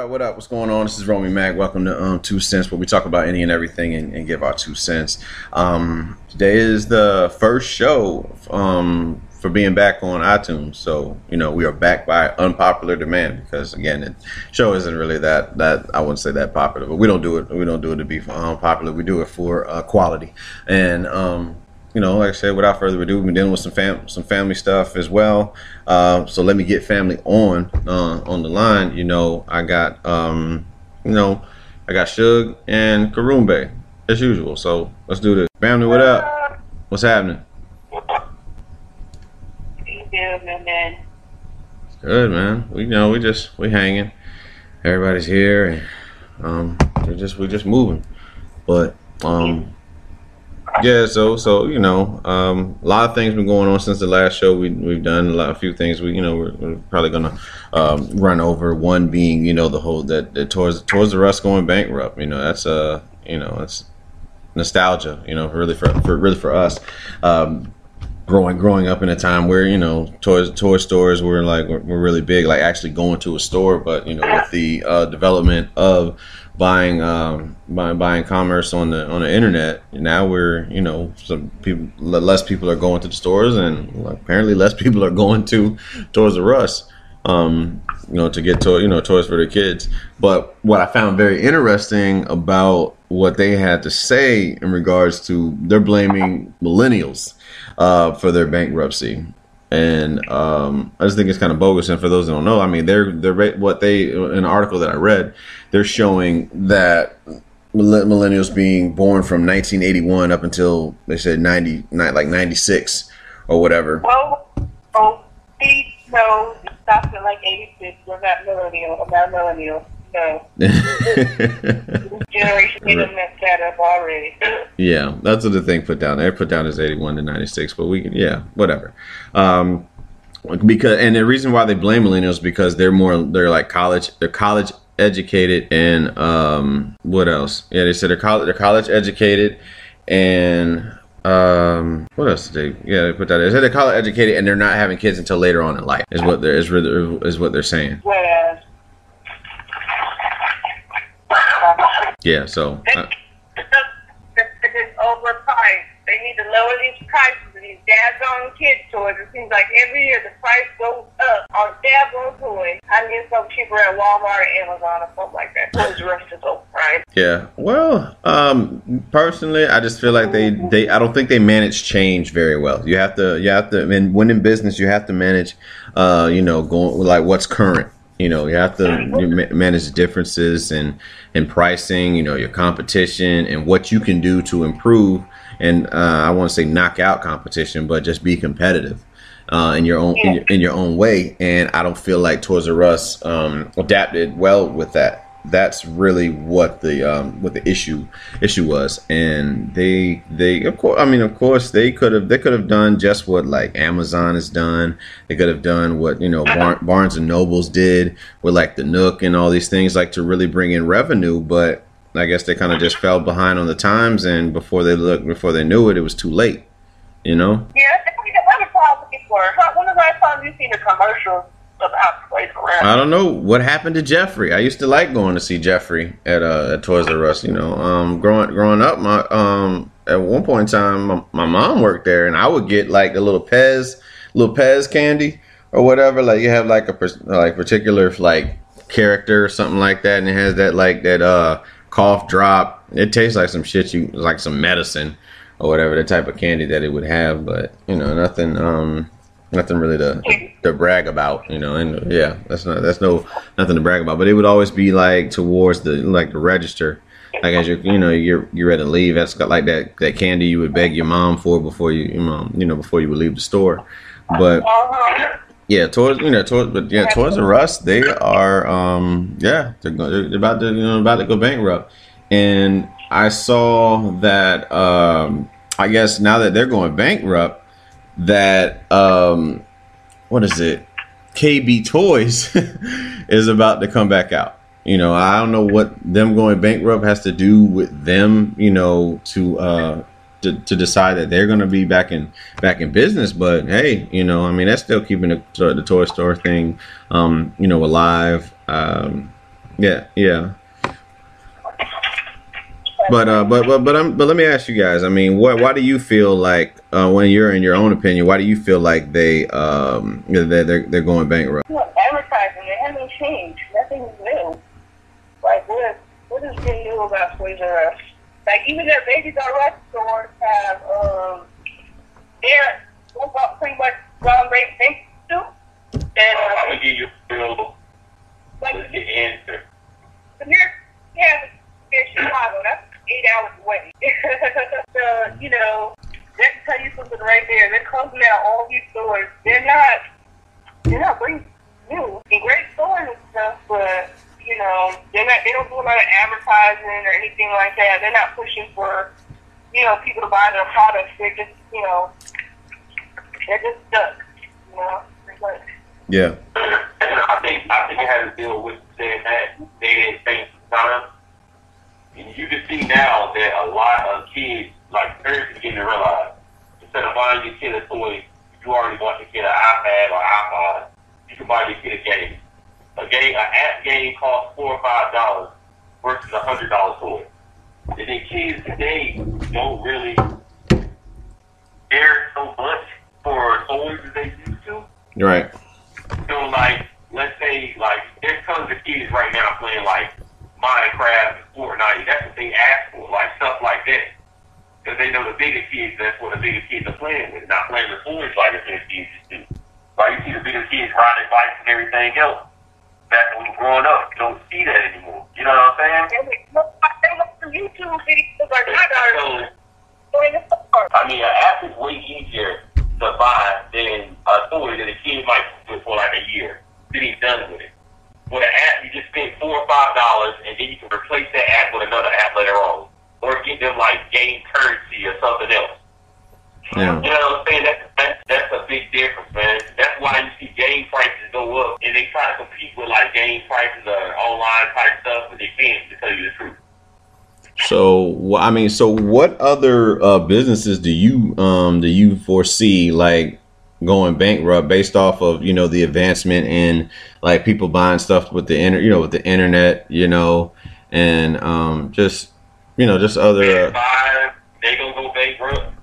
Up, what up? What's going on? This is Romy Mac. Welcome to um, Two Cents, where we talk about any and everything and, and give our two cents. Um, today is the first show um, for being back on iTunes. So, you know, we are back by unpopular demand because, again, the show isn't really that, that I wouldn't say that popular, but we don't do it. We don't do it to be um, popular. We do it for uh, quality. And, um, you know, like I said, without further ado, we've been dealing with some fam- some family stuff as well. Uh, so let me get family on uh, on the line. You know, I got um, you know, I got Suge and Karumbe as usual. So let's do this. Family, what up? What's happening? Good man. We you know we just we hanging. Everybody's here and um, we just we just moving. But um, yeah, so so you know, um, a lot of things been going on since the last show. We we've done a lot, a few things. We you know we're, we're probably gonna um, run over. One being you know the whole that, that towards Toys R Us going bankrupt. You know that's uh you know that's nostalgia. You know really for, for really for us. Um, growing growing up in a time where you know toy toy stores were like were, were really big, like actually going to a store. But you know with the uh, development of buying um, buying buying commerce on the on the internet. Now we're you know some people less people are going to the stores, and apparently less people are going to Toys R Us. Um, you know, to get to you know toys for their kids. But what I found very interesting about what they had to say in regards to they're blaming millennials uh, for their bankruptcy. And um, I just think it's kind of bogus. And for those that don't know, I mean, they're they're what they an article that I read, they're showing that millennials being born from 1981 up until they said 90 like 96 or whatever Well, oh, please, no, at like 86. We're not millennial. I'm not millennial. No. Generation didn't mess that up already. yeah that's what the thing put down they put down is 81 to 96 but we can yeah whatever um because and the reason why they blame millennials is because they're more they're like college they're college educated and um what else yeah they said they're college they're college educated and um what else did they yeah they put that they said they're college educated and they're not having kids until later on in life is what they're is, is what they're saying Whereas, yeah so uh, it's overpriced. They need to lower these prices of these daggone kid toys. It seems like every year the price goes up on daggone toys. I need something cheaper at Walmart or Amazon or something like that. Toys R Us is overpriced. Yeah. Well, um, personally, I just feel like they, they, I don't think they manage change very well. You have to, you have to, and when in business, you have to manage, uh, you know, going like what's current. You know, you have to you ma- manage the differences and in pricing. You know, your competition and what you can do to improve. And uh, I want to say knock out competition, but just be competitive. Uh, in your own in your, in your own way, and I don't feel like Toys R Us um, adapted well with that that's really what the um, what the issue issue was, and they they of course I mean of course they could have they could have done just what like Amazon has done. They could have done what you know Bar- Barnes and Nobles did with like the Nook and all these things like to really bring in revenue, but I guess they kind of just fell behind on the times, and before they looked before they knew it, it was too late. You know? Yeah, I think we got other problems before. When was the last time you seen a commercial I don't know what happened to Geoffrey. I used to like going to see Geoffrey at uh at Toys R Us. You know, um, growing growing up, my um at one point in time, my, my mom worked there, and I would get like a little Pez, little Pez candy or whatever. Like you have like a like particular like character or something like that, and it has that like that uh cough drop. It tastes like some shit you like some medicine or whatever the type of candy that it would have, but you know nothing um nothing really to to brag about, you know. And yeah, that's not that's no nothing to brag about, but it would always be like towards the like the register. Like as you you know you're you're ready to leave, that's got like that that candy you would beg your mom for before you your mom you know before you would leave the store. But yeah, towards you know, towards but yeah, Toys R Us, they are um yeah, they're, go, they're about to you know about to go bankrupt, and I saw that um I guess now that they're going bankrupt, that um what is it, KB Toys is about to come back out. You know, I don't know what them going bankrupt has to do with them. You know, to uh to, to decide that they're going to be back in back in business. But hey, you know, I mean, that's still keeping the, the toy store thing, um, you know, alive. Um, yeah, yeah. But uh, but but but I'm, but let me ask you guys. I mean, what why do you feel like uh, when you're in your own opinion, why do you feel like they um they're they're, they're going bankrupt? Look, advertising, it hasn't changed. Nothing is new. Like, what, what has new about Toys R Us? Like, even their Babies R Us stores have, um, they're about pretty much gone bank things too. And, I'm uh, gonna give you a real like, legit answer. But here, yeah, in Chicago, that's eight hours away. so, you know, that can tell you something right there. They're closing out all these stores. They're not, they're not bringing new and great stores and stuff, but you know, they're not. They don't do a lot of advertising or anything like that. They're not pushing for, you know, people to buy their products. They're just, you know, they're just stuck. You know, like, Yeah, I think I think it has to deal with saying that they didn't think time. You can see now that a lot of kids, like parents, are to realize instead of buying your kid a toy, you already bought your kid an iPad or iPod. You can buy your kid a game. A game, an app game costs four or five dollars versus a hundred dollar toy. And then kids today don't really care so much for toys as they used to. right. So like, let's say like there's tons of kids right now playing like Minecraft Fortnite. That's what they ask for, like stuff like that. Because they know the bigger kids, that's what the bigger kids are playing with, not playing with toys like the bigger kids to. Right? You see the bigger kids riding bikes and everything else. Back when we growing up, you don't see that anymore. You know what I'm saying? they look they for YouTube videos like my daughter So doing the store. I mean, an app is way easier to buy than a toy that a kid might do for like a year. Then he's done with it. With an app, you just spend four or five dollars, and then you can replace that app with another app later on, or get them like game currency or something else. Yeah. You know what I'm saying? That's, that's, that's a big difference, man. That's why you see game prices go up, and they try to compete with like game prices or online type stuff, but they can't, to tell you the truth. So I mean, so what other uh, businesses do you um do you foresee like going bankrupt based off of you know the advancement in like people buying stuff with the inter you know with the internet you know and um just you know just other uh, Buy, they gonna go bankrupt.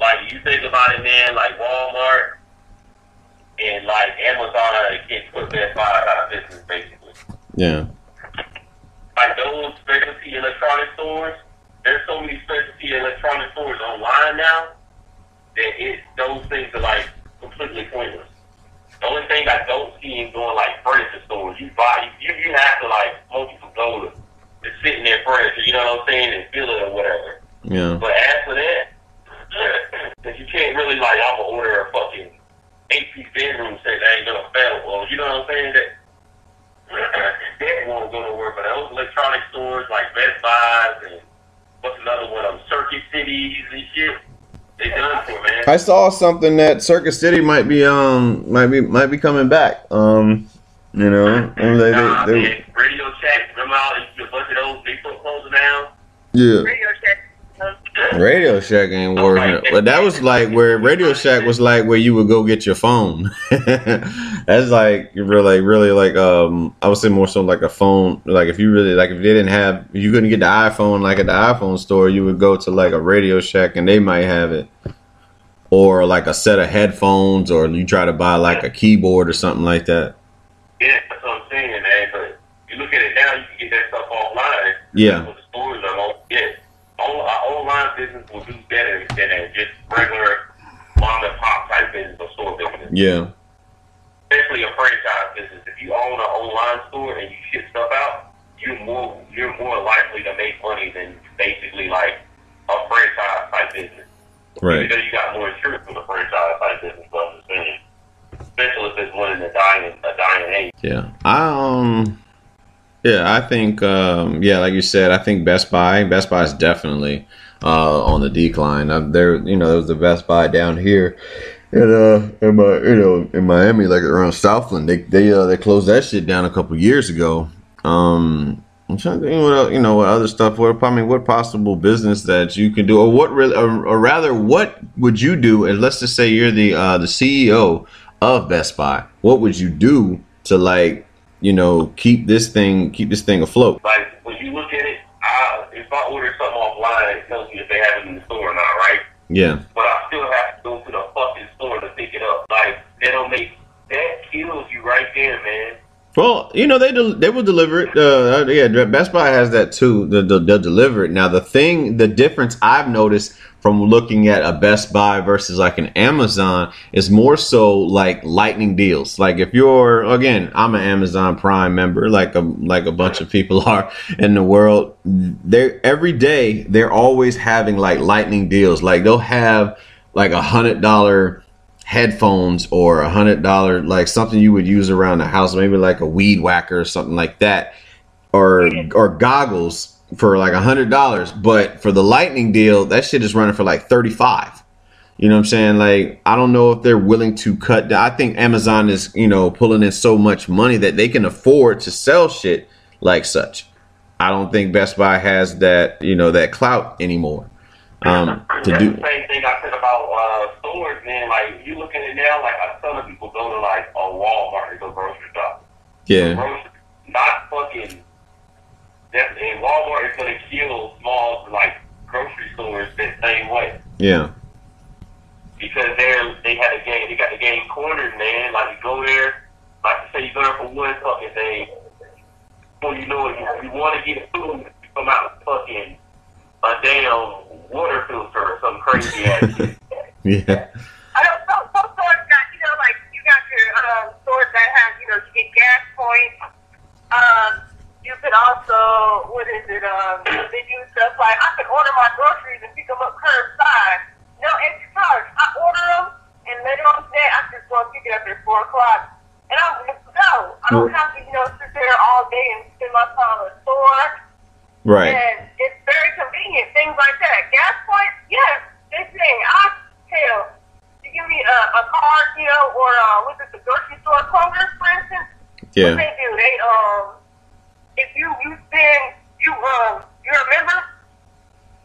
Like you think about it, man. Like Walmart and like Amazon can put Best Buy out of business, basically. yeah Like those specialty electronic stores, there's so many specialty electronic stores online now that it those things are like completely pointless. The only thing I don't see in going like furniture stores, you buy you you have to like most people go to sit in their furniture, you know what I'm saying, and feel it or whatever. yeah But for that, that you can't really like I'm gonna order a fucking eight piece bedroom set that ain't gonna fail. Well, you know what I'm saying? That that won't go nowhere. But those electronic stores like Best Buys and what's another one of them, Circuit Cities and shit, they done for man. I saw something that Circuit City might be um might be might be coming back um you know and they, Nah, they, they, man, Radio Shack, remember all these a bunch of those they closing down? yeah Radio Shack. Radio Shack ain't working. But that was like where Radio Shack was like where you would go get your phone. That's like really, really like um I would say more so like a phone. Like if you really like if they didn't have you couldn't get the iPhone like at the iPhone store, you would go to like a Radio Shack and they might have it. Or like a set of headphones or you try to buy like a keyboard or something like that. Yeah, that's what I'm saying, man. But you look at it now, you can get that stuff online. Yeah. With the stores are all, yeah. on- our online business will do better than a just regular mom and pop type business or store business. Yeah. Especially a franchise business. If you own an online store and you ship stuff out, you're more you're more likely to make money than basically like a franchise type business. Right. Because you got more insurance with a franchise type business, but I'm just saying. Especially if it's one in a dying a dying age. Yeah. I um yeah, I think um yeah, like you said, I think Best Buy, Best Buy is definitely uh on the decline. Uh, there you know, there was the Best Buy down here in uh in my you know, in Miami like around Southland. They they uh they closed that shit down a couple years ago. Um I'm trying to think what el- you know what other stuff. What I mean, what possible business that you can do, or what really, or, or rather, what would you do? And let's just say you're the uh, the CEO of Best Buy. What would you do to like you know keep this thing keep this thing afloat? Like when you look at it, I, if I order something offline, it tells me if they have it in the store or not, right? Yeah, But I still have to go to the fucking store to pick it up. Like they don't make that kills you right there, man. Well, you know they del- they will deliver it. Uh, yeah, Best Buy has that too. They'll, they'll deliver it. Now the thing, the difference I've noticed from looking at a Best Buy versus like an Amazon is more so like lightning deals. Like if you're again, I'm an Amazon Prime member, like a like a bunch of people are in the world. They every day they're always having like lightning deals. Like they'll have like a hundred dollar headphones or a hundred dollar like something you would use around the house, maybe like a weed whacker or something like that, or mm-hmm. or goggles for like a hundred dollars. But for the lightning deal, that shit is running for like thirty five. You know what I'm saying? Like I don't know if they're willing to cut. down. I think Amazon is you know pulling in so much money that they can afford to sell shit like such. I don't think Best Buy has that you know that clout anymore. Um, to That's do the same thing I said about uh, stores, man. Like you look at it now, like a ton of people go to like a Walmart to go grocery shop. yeah Grocery, not fucking. That, and Walmart is gonna kill small like grocery stores that same way. yeah because they're they had a game they got the game cornered, man. Like you go there, like you say you go there for one fucking thing. Well, you know if you, want to get food, you come out with fucking a damn water filter or some crazy ass shit. yeah I don't some, some stores got, you know, like you got your um, stores that have, you know, you get gas points. Um, you could also, what is it? Um, they do stuff like I can order my groceries and pick them up curbside, no extra charge. I order them and later on today I just go and pick it up at four o'clock, and I'm good to go. I don't have to, you know, sit there all day and spend my time in the store. right And it's very convenient, things like that. Gas points, yes, this thing, I tell. You give me a, a card, you know, or uh, what's it, the grocery store Kroger, for instance. yeah What they do, they um, if you you spend you um, you're a member,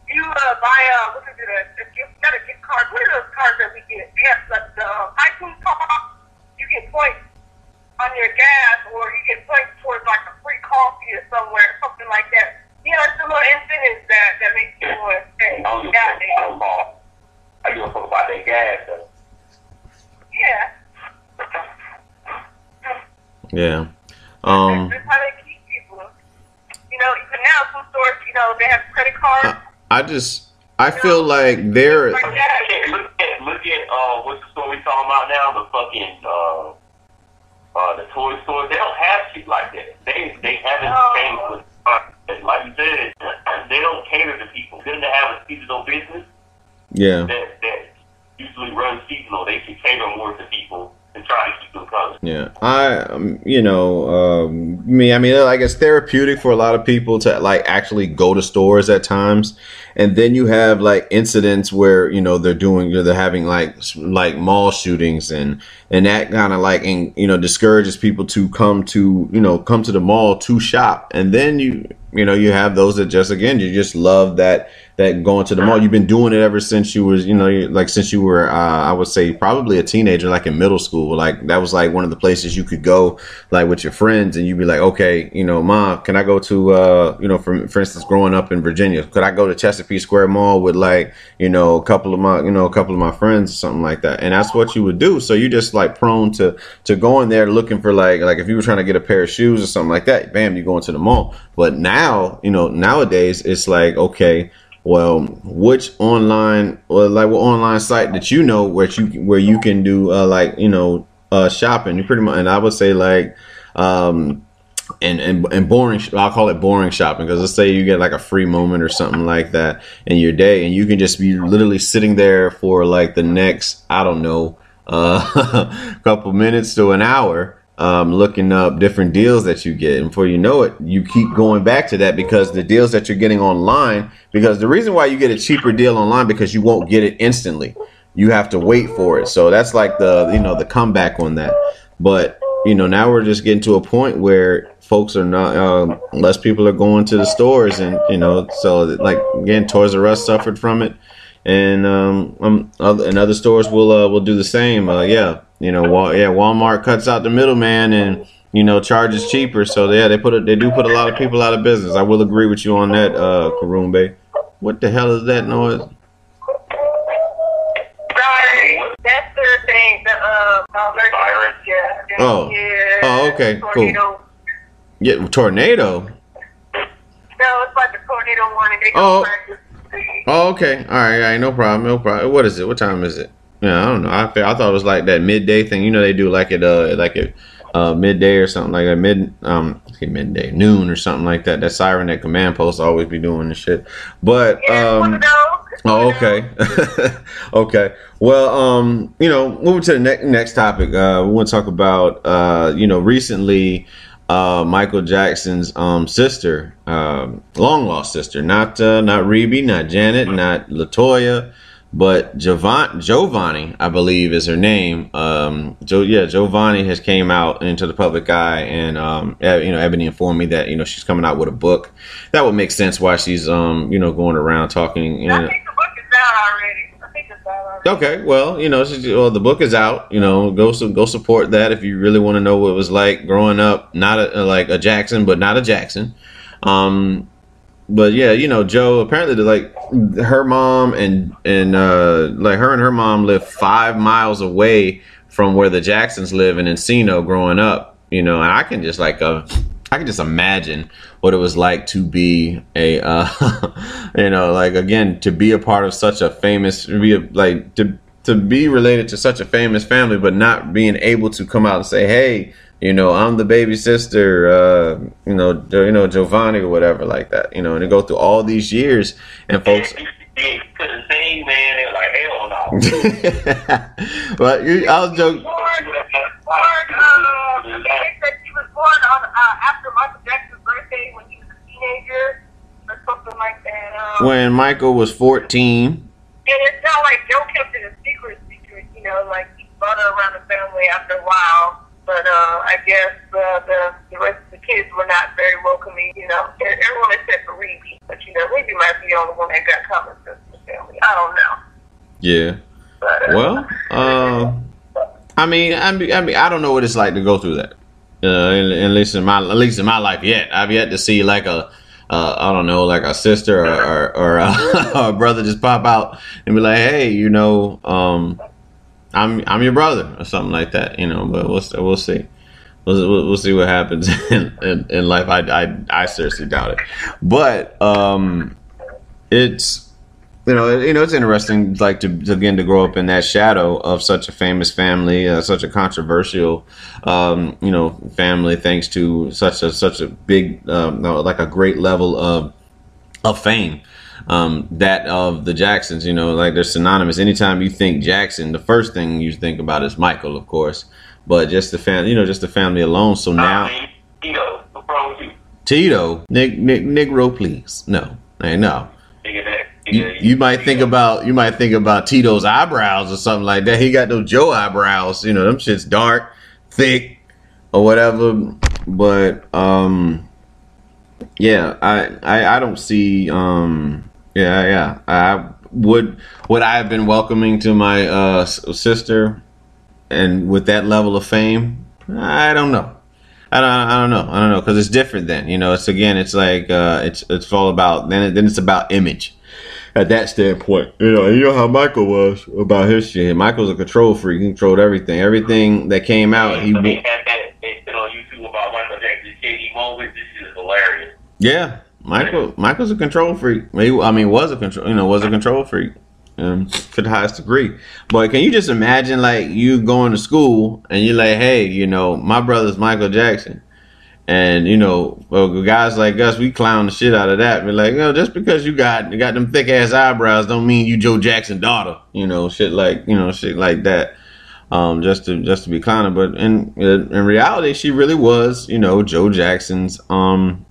you uh buy uh, what is it, a, a gift, not a gift card. What are those cards that we get? We have like the um, iTunes card. You get points on your gas, or you get points towards like a free coffee or somewhere, something like that. You know, it's a little incentives that that makes you want to stay. I don't give a Yeah, fuck about them all. I give a fuck about that gas though. yeah. yeah um That's how they keep people. You know, even now some stores, you know, they have credit cards. I just I feel like they're like that. Look at look at uh what's the store we talking about now? The fucking uh uh the toy store. They don't have shit like that. They they haven't No. changed with like you said, they don't cater to people. Then to have a seasonal business yeah that that usually runs seasonal, they should cater more to people and yeah. I um, you know um me I mean like it's therapeutic for a lot of people to like actually go to stores at times. And then you have like incidents where you know they're doing they're having like like mall shootings and and that kind of like in, you know discourages people to come to you know come to the mall to shop. And then you you know you have those that just again you just love that that going to the mall. You've been doing it ever since you was you know like since you were uh, i would say probably a teenager like in middle school. Like that was like one of the places you could go like with your friends and you'd be like okay you know mom can i go to uh you know for, for instance growing up in virginia could i go to chesapeake square mall with like you know a couple of my you know a couple of my friends something like that? And that's what you would do. So you're just like prone to to going there looking for like like if you were trying to get a pair of shoes or something like that bam you go into the mall. But now you know nowadays it's like okay well, which online or like what online site that you know where you where you can do uh, like you know uh, shopping? You pretty much, and I would say like um, and and and boring. I'll call it boring shopping because let's say you get like a free moment or something like that in your day, and you can just be literally sitting there for like the next I don't know uh, couple minutes to an hour. Um, looking up different deals that you get, and before you know it, you keep going back to that because the deals that you're getting online. Because the reason why you get a cheaper deal online because you won't get it instantly, you have to wait for it. So that's like the you know the comeback on that. But you know now we're just getting to a point where folks are not uh, less people are going to the stores and you know so like again toys r us suffered from it and um, um other, and other stores will uh, will do the same uh, yeah you know Wal- yeah walmart cuts out the middleman and you know charges cheaper so yeah they put a, they do put a lot of people out of business i will agree with you on that uh karumbe what the hell is that noise Sorry, that's their thing. The uh, Virus. yeah. Oh. Yeah. Oh, okay, cool. Tornado. yeah tornado No, it's like a tornado warning. They Oh. Oh, okay. All right. All right. No problem. No problem. What is it? What time is it? Yeah, I don't know. I, I thought it was like that midday thing. You know, they do like it, uh, like it, uh, midday or something like that. Mid, um, midday, noon or something like that. That siren at command post always be doing this shit. But Yeah, um. Oh, One of those. okay. okay. Well, um, you know, moving to the next next topic, uh, we want to talk about, uh, you know, recently, uh, Michael Jackson's um sister, um, long lost sister, not uh, not Rebbie, not Janet, not La Toya, but Joh'Vonnie, I believe is her name. Um, jo- yeah, Joh'Vonnie has came out into the public eye, and um, you know, Ebony informed me that you know she's coming out with a book. That would make sense why she's um, you know, going around talking. I And, think the book is out already. I think it's out already. Okay, well, you know, she's- well, the book is out. You know, go su- go support that if you really want to know what it was like growing up, not a, like a Jackson, but not a Jackson. Um, but yeah, you know, Joe apparently like her mom and and uh, like her and her mom live five miles away from where the Jacksons live in Encino growing up. You know, and I can just like uh, I can just imagine what it was like to be a uh, you know like again to be a part of such a famous be a, like to to be related to such a famous family but not being able to come out and say hey you know i'm the baby sister uh you know you know Joh'Vonnie or whatever like that you know and to go through all these years and folks They couldn't sing, man. They were like, hell no. but you, i was joking Born, uh, they said she was born on uh, after Michael Jackson's birthday when he was a teenager or something like that. Um, when michael was 14 And it's not like Joe kept it a secret, secret, you know, like he brought her around the family after a while. But uh, I guess uh, the the rest of the kids were not very welcoming, you know. Everyone except for Rebbie. But you know, Rebbie might be the only one that got common sense in the family. I don't know. yeah But, uh, Well, uh, I mean, I mean, I mean, I don't know what it's like to go through that. Uh, at at least in my, at least in my life yet, I've yet to see like a, uh, I don't know, like a sister or or, or, a, or a brother just pop out and be like, hey, you know, um, I'm I'm your brother or something like that, you know. But we'll we'll see. We'll, we'll, see what happens in, in, in life. I, I I seriously doubt it, but um, it's you know, you know, it's interesting, like to, to again to grow up in that shadow of such a famous family, uh, such a controversial, um, you know, family, thanks to such a such a big, um, like a great level of of fame. Um, that of the Jacksons, you know, like they're synonymous. Anytime you think Jackson, the first thing you think about is Michael, of course, but just the family, you know, just the family alone. So now. I mean, you what's wrong with you? Tito, Nick, Nick, Negro, please. No, hey, no. You, you might think about you might think about Tito's eyebrows or something like that. He got those Joe eyebrows, you know, them shit's dark, thick, or whatever. But um, yeah, I I, I don't see um, yeah yeah I would would I have been welcoming to my uh sister, and with that level of fame, I don't know. I don't, I don't know. I don't know because it's different then. You know, it's again, it's like uh, it's it's all about then. It, then it's about image at that standpoint. You know, you know how Michael was about his shit. Michael's a control freak. He controlled everything. Everything that came out, he So they had that they said on YouTube about Michael Jackson's shady moments. This is hilarious. yeah, Michael Michael's a control freak. I mean, was a control, you know, was a control freak um, to the highest degree. But can you just imagine, like, you going to school and you're like, hey, you know, my brother's Michael Jackson. And you know, well, guys like us, we clown the shit out of that. We're like, know, just because you got you got them thick ass eyebrows, don't mean you Joe Jackson daughter. You know, shit like you know, shit like that. Um, just to just to be clowning, but in in reality, she really was, you know, Joe Jackson's um,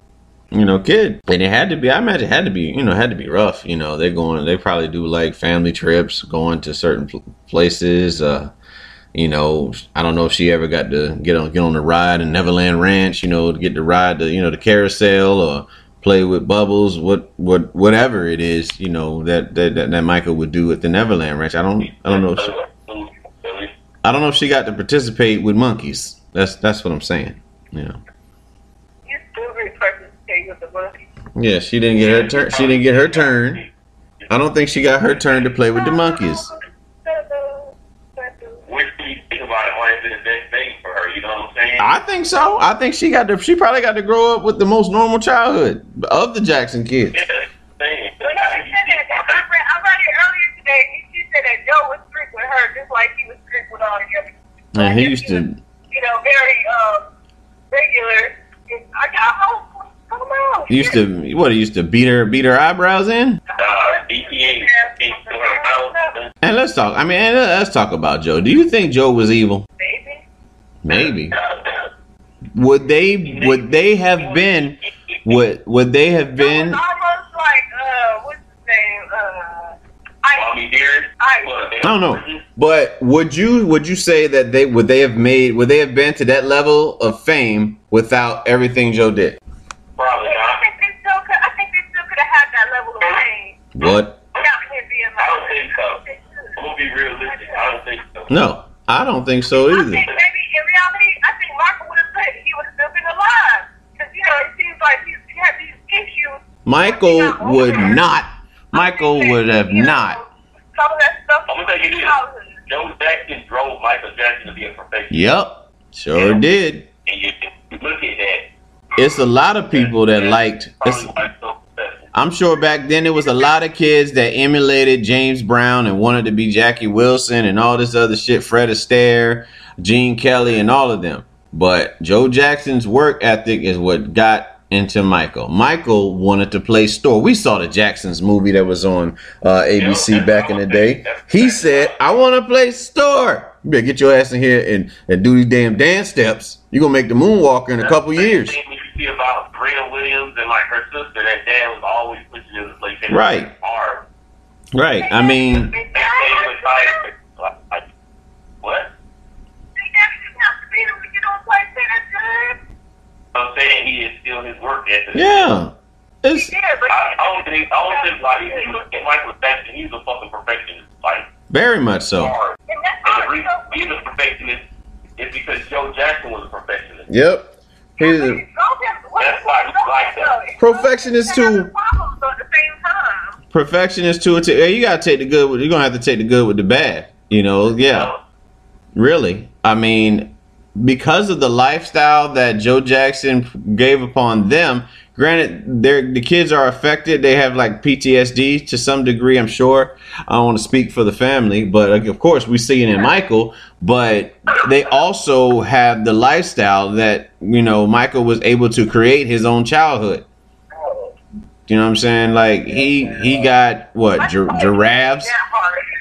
you know, kid, and it had to be. I imagine it had to be, you know, had to be rough. You know, they're going, they probably do like family trips, going to certain places. Uh, you know, I don't know if she ever got to get on get on the ride in Neverland Ranch. You know, to get to ride the you know the carousel or play with bubbles, what what whatever it is. You know that that that, that Michael would do at the Neverland Ranch. I don't I don't know. If she, I don't know if she got to participate with monkeys. That's that's what I'm saying. You still participate with the monkey. Yeah, she didn't get her turn. She didn't get her turn. I don't think she got her turn to play with the monkeys. Which do you think about it? Why is it the best thing for her? You know what I'm saying? I think so. I think she got to. She probably got to grow up with the most normal childhood of the Jackson kids. Yeah, thing. But no, she said that. I read, I read it earlier today. and She said that Joe was strict with her, just like he was strict with all the other. And he used to. You know, very um, regular. I got home. Come on. Used to what? He used to beat her, beat her eyebrows in. Uh, DPA speaks to her mouth. And let's talk. I mean, let's talk about Joe. Do you think Joe was evil? Baby. Maybe. Would they? Would they have been? Would Would they have been? almost like, uh, what's his name? Uh, I, Mommy dearest. I, I don't know. But would you would you say that they would they have made would they have been to that level of fame without everything Joe did? Probably I not. think they still could, I think they still could have had that level of fame What? without I don't think so. I'm be realistic. I don't think so. No, I don't think so I either. think maybe in reality, I think Michael would have said he would have still been alive. Because, you know, it seems like he's, he had these issues. Michael would not. Michael would have not. Some of that stuff. I'm gonna tell you this. Joe Jackson drove Michael Jackson to be a perfectionist. Yep, sure did. And you, you look at that. It's a lot of people that liked. It's, Probably why it's so successful. I'm sure back then there was a lot of kids that emulated James Brown and wanted to be Jackie Wilson and all this other shit, Fred Astaire, Gene Kelly, and all of them. But Joe Jackson's work ethic is what got into Michael. Michael wanted to play store. We saw the Jacksons movie that was on uh, ABC back in the day. He said, "I want to play store." You better get your ass in here and, and do these damn dance steps. You're gonna make the moonwalker in a couple years. Thing You see about Serena Williams and like her sister, that dad was always pushing them to play tennis Right. hard. Right. I mean, And they was like, like, like, what? They definitely have to be able to get on play tennis, good. I'm saying he is still his work ethic. yeah. It's Yeah, but I, I don't think I don't think like if you look at Michael Jackson, he's a fucking perfectionist. Like very much so. hard. and that's And the reason he's a perfectionist is because Joe Jackson was a perfectionist. Yep. He's a, That's why he's like that. Perfectionist too. Problems at the same time. perfectionist too. it. Yeah, you gotta take the good. With, you're gonna have to take the good with the bad. You know. Yeah. Really. I mean, because of the lifestyle that Joe Jackson gave upon them. Granted, the kids are affected. They have like PTSD to some degree, I'm sure. I don't want to speak for the family, but like, of course, we see it in Michael. But they also have the lifestyle that, you know, Michael was able to create his own childhood. You know what I'm saying? Like he he got what gi- giraffes.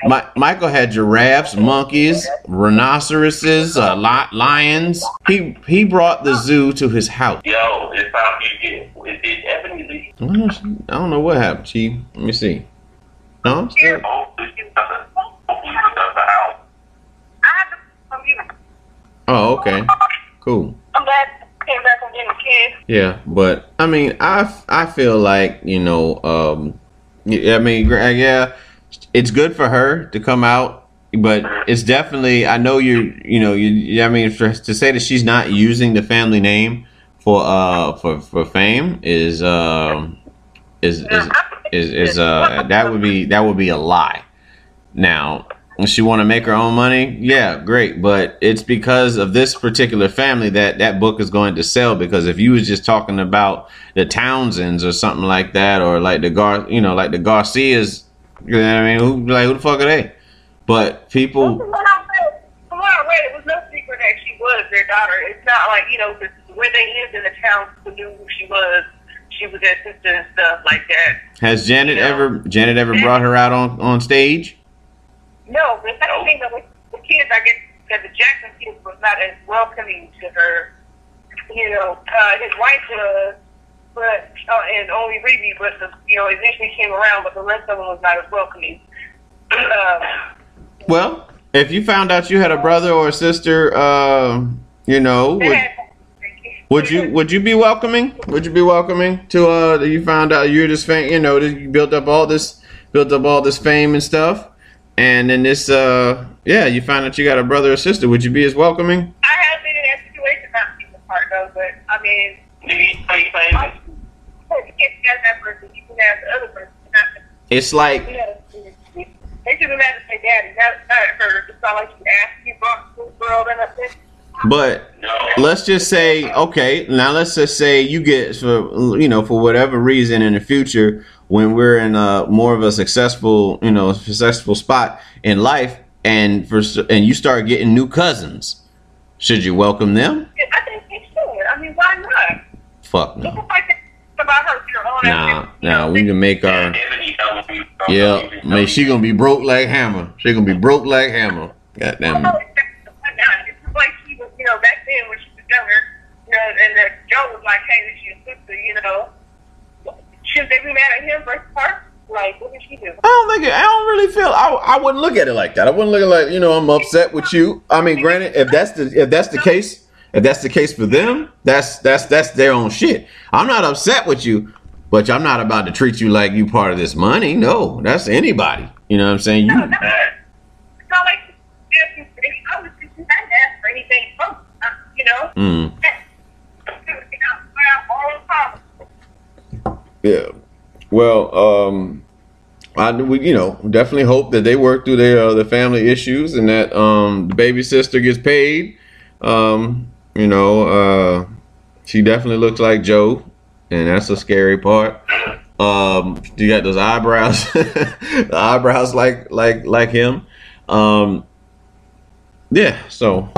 That hard. Mi- Michael had giraffes, monkeys, rhinoceroses, uh, li- lions. He he brought the zoo to his house. Yo, it's time you get. Is it Ebony Lee? I don't know, I don't know what happened, Chief. Let me see. No, I'm still- Hopefully she's not the, hopefully she's not the house. I had to from you. oh, okay, cool. I'm glad I came back from getting a kid. Yeah, but I mean, I I feel like you know, um, I mean, gra- yeah, it's good for her to come out, but it's definitely. I know you, you know, you. I mean, for, to say that she's not using the family name for uh for for fame is um is is is, is uh that would be that would be a lie. Now, she want to make her own money, yeah, great. But it's because of this particular family that that book is going to sell. Because if you was just talking about the Townsends or something like that, or like the Gar, you know, like the Garcias, you know what I mean? Who like who the fuck are they? But people, From what I read, from what I read, it was no secret that she was their daughter. It's not like you know, the, where they lived in the town, who knew who she was. She was their sister and stuff like that. has Janet No. ever Janet ever brought her out on on stage? No, the second thing that with the kids, I guess, that the Jackson kids was not as welcoming to her. You know, uh, his wife was, but uh, and only Rebbie, but the, you know, eventually came around, but the rest of them was not as welcoming. Um, Well, if you found out you had a brother or a sister, uh, you know, would, would you would you be welcoming? Would you be welcoming to uh that you found out you're this fame, you know, you built up all this built up all this fame and stuff, and then this uh yeah, you find out you got a brother or sister. Would you be as welcoming? I have been in that situation, not people part though, but I mean, Nigga, you say It's like you know, they should have had to say daddy, not, not her. It's not like you asked you brought this girl and a thing. But let's just say, okay, now let's just say you get for you know for whatever reason in the future when we're in a more of a successful you know successful spot in life, and for and you start getting new cousins, should you welcome them? I think they should. I mean, why not? Fuck People no. like that about her. Your own Nah, nah, we can make our Ebony told me- yeah. Man, she gonna be broke like hammer. She gonna be broke like hammer. Goddamn. Why not? It's like she was, you know, back then when she was younger, you know, and Joe was like, hey, this is your sister, you know. Should they be mad at him versus her? Like, what did she do? I don't think it, I don't really feel I, I wouldn't look at it like that. I wouldn't look at it like you know I'm upset with you. I mean, granted, if that's the if that's the case, if that's the case for them, that's that's that's their own shit. I'm not upset with you, but I'm not about to treat you like you part of this money. No, that's anybody. You know what I'm saying? You No, no. It's like she asked you for any, obviously she hadn't asked for anything from, uh, you know. mm, All the time. yeah. Well, um, I we you know definitely hope that they work through their uh, the family issues and that um the baby sister gets paid. Um, you know, uh, she definitely looks like Joe, and that's a scary part. Um, you got those eyebrows, the eyebrows like like like him. Um, yeah. So,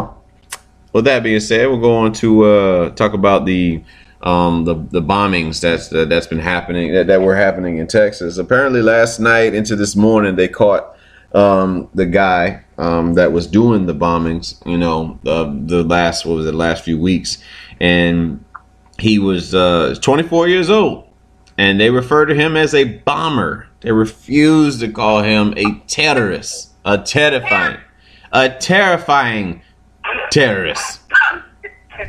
with that being said, we'll go on to uh, talk about the um, the the bombings that's that, that's been happening that, that were happening in Texas. Apparently, last night into this morning, they caught um, the guy um, that was doing the bombings. You know, uh, the last what was it last few weeks, and he was uh, 24 years old, and they refer to him as a bomber. They refuse to call him a terrorist, a terrifying, a terrifying terrorist.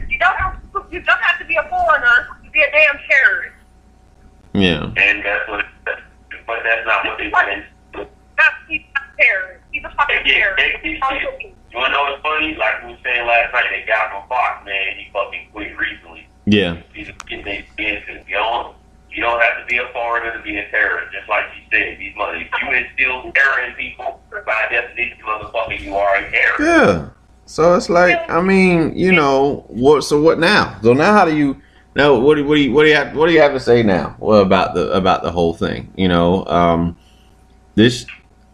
You don't have to, you don't have to be a foreigner to be a damn terrorist. Yeah. And that's what, but that's not what they want. Not he's not a terrorist. He's a fucking Yeah, terrorist. they- they- You wanna know what's funny? Like we were saying last night, they got him on Fox, man. He fucking quit recently. Yeah. He's getting their business. You don't, you don't have to be a foreigner to be a terrorist. Just like you said, these mother, if you instill terror in people, by definition, motherfucker, you are a terrorist. Yeah. So it's like, I mean, you know, what? So what now? So now, how do you? Now, what do what do you what do you have what do you have to say now? About the about the whole thing, you know, um, this,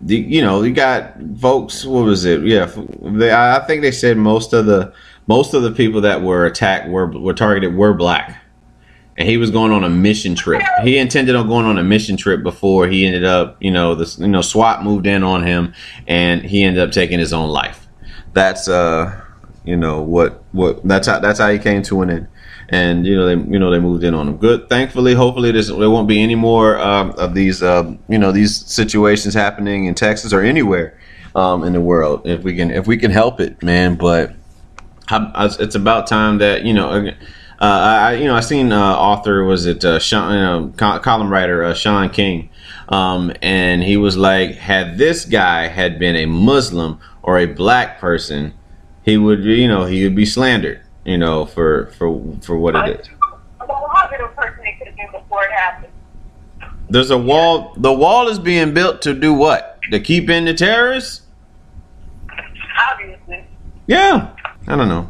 the you know, you got folks. What was it? Yeah, they, I think they said most of the most of the people that were attacked were were targeted were black. And he was going on a mission trip. He intended on going on a mission trip before he ended up, you know, this you know, SWAT moved in on him and he ended up taking his own life that's uh you know what what that's how that's how he came to an end and you know they you know they moved in on him. Good. Thankfully hopefully there won't be any more um, of these um, you know these situations happening in texas or anywhere um, in the world. If we can if we can help it man. But I, it's about time that you know uh, I you know I seen uh, author was it uh, Shaun uh, col- column writer uh, Shaun King. Um, and he was like had this guy had been a Muslim or a black person he would you know he would be slandered you know for for for what it is A positive person it could have been before it happened. there's a wall the wall is being built to do what to keep in the terrorists Obviously. Yeah, I don't know.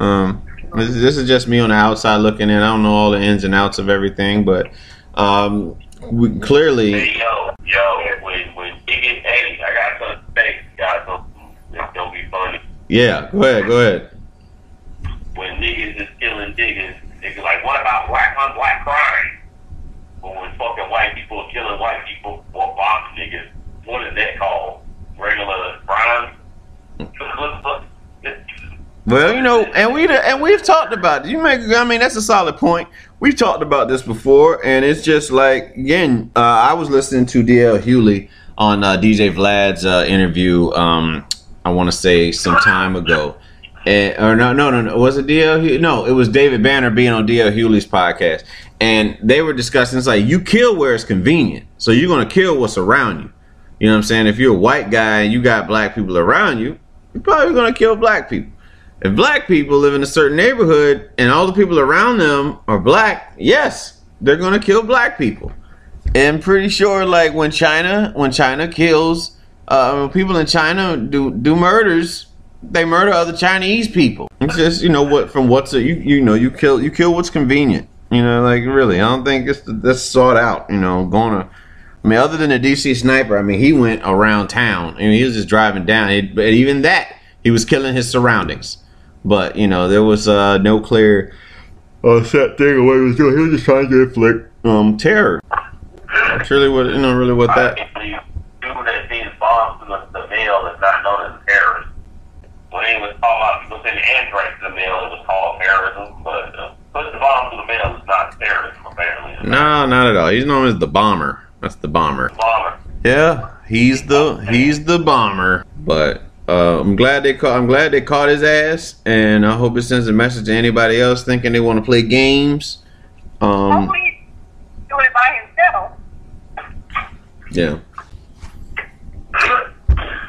Um, this, this is just me on the outside looking in. I don't know all the ins and outs of everything, but um, we clearly, Hey, yo, yo, when, when niggas, hey, I got something to say, guys, don't, it's gonna be funny. yeah. Go ahead, go ahead. When niggas is killing niggas, niggas like, what about black on black crime? But when fucking white people are killing white people, or bombing niggas, what is that called? Regular crime? Well, you know, and we and we've talked about it. You make, I mean, that's a solid point. We've talked about this before, and it's just like again, uh, I was listening to DL Hughley on uh, DJ Vlad's uh, interview. Um, I want to say some time ago, and, or no, no, no, no, was it DL? No, it was David Banner being on DL Hughley's podcast, and they were discussing. It's like you kill where it's convenient, so you're gonna kill what's around you. You know what I'm saying? If you're a white guy and you got black people around you, you're probably gonna kill black people. If black people live in a certain neighborhood and all the people around them are black, yes, they're gonna kill black people. And pretty sure, like when China, when China kills, uh, people in China do do murders, they murder other Chinese people. It's just you know what from what's you you know you kill you kill what's convenient. You know, like really, I don't think it's that's sought out. You know, going to. I mean, other than the DC sniper, I mean, he went around town. I mean, he was just driving down. But even that, he was killing his surroundings. But you know, there was uh, no clear uh, set thing of what he was doing. He was just trying to inflict um, terror. That's really what you know. Really, what that. When they was talking about people sending anthrax to the mail, it was called terrorism. But uh, putting the bomb to the mail is not terrorism, apparently. No, not at all. He's known as the bomber. That's the bomber. Bomber. Yeah, he's the he's the bomber. But uh, I'm glad they caught. I'm glad they caught his ass, and I hope it sends a message to anybody else thinking they want to play games. Um, Hopefully he's doing it by himself. yeah,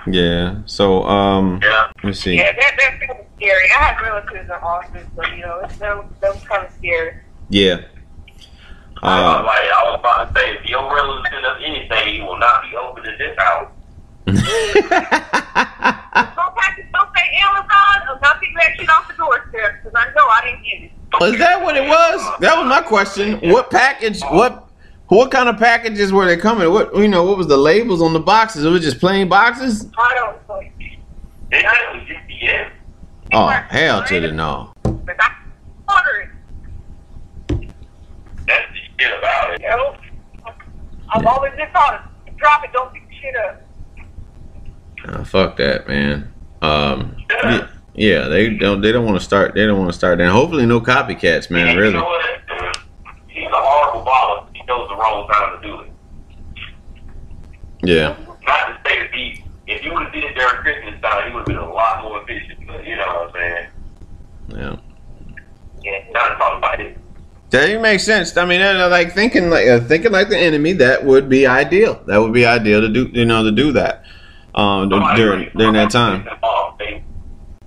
yeah. So um, Yeah. let me see. Yeah, that, that's kind of scary. I have relatives in Austin, so, you know, it's those, those kind of scary. Yeah. I was Uh, like, I was about to say, if your relative send us anything, he will not be open in this house. Don't package, don't say Amazon or not pick that shit off the doorstep, because I know I didn't get it. Is that what it was? That was my question. What package? What what kind of packages were they coming? What you know? What was the labels on the boxes? It was just plain boxes. I don't know. It it was UPS. Oh hell to the no! But I ordered. That's the shit about it. You know? I've always been taught to drop it, don't pick shit up. Oh, fuck that, man. Um, yeah, yeah, they don't they don't want to start. They don't want to start. And hopefully, no copycats, man. And You Really. know what? He's a horrible baller. Knows the wrong time to do it. Yeah. Not to say that he, if you would have did it during Christmas time, he would have been a lot more efficient. But you know what I'm saying? Yeah. Yeah. Not to talk about it. That makes sense. I mean, uh, like thinking like uh, thinking like the enemy. That would be ideal. That would be ideal to do. You know, to do that um, during during that time.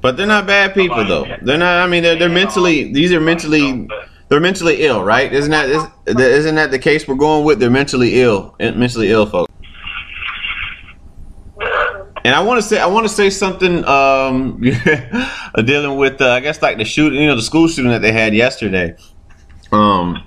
But they're not bad people though. They're not. I mean, they're they're mentally. These are mentally. They're mentally ill, right? Isn't that is, isn't that the case we're going with? They're mentally ill, mentally ill folks. And I want to say I want to say something um, dealing with uh, I guess like the shooting, you know, the school shooting that they had yesterday. Um,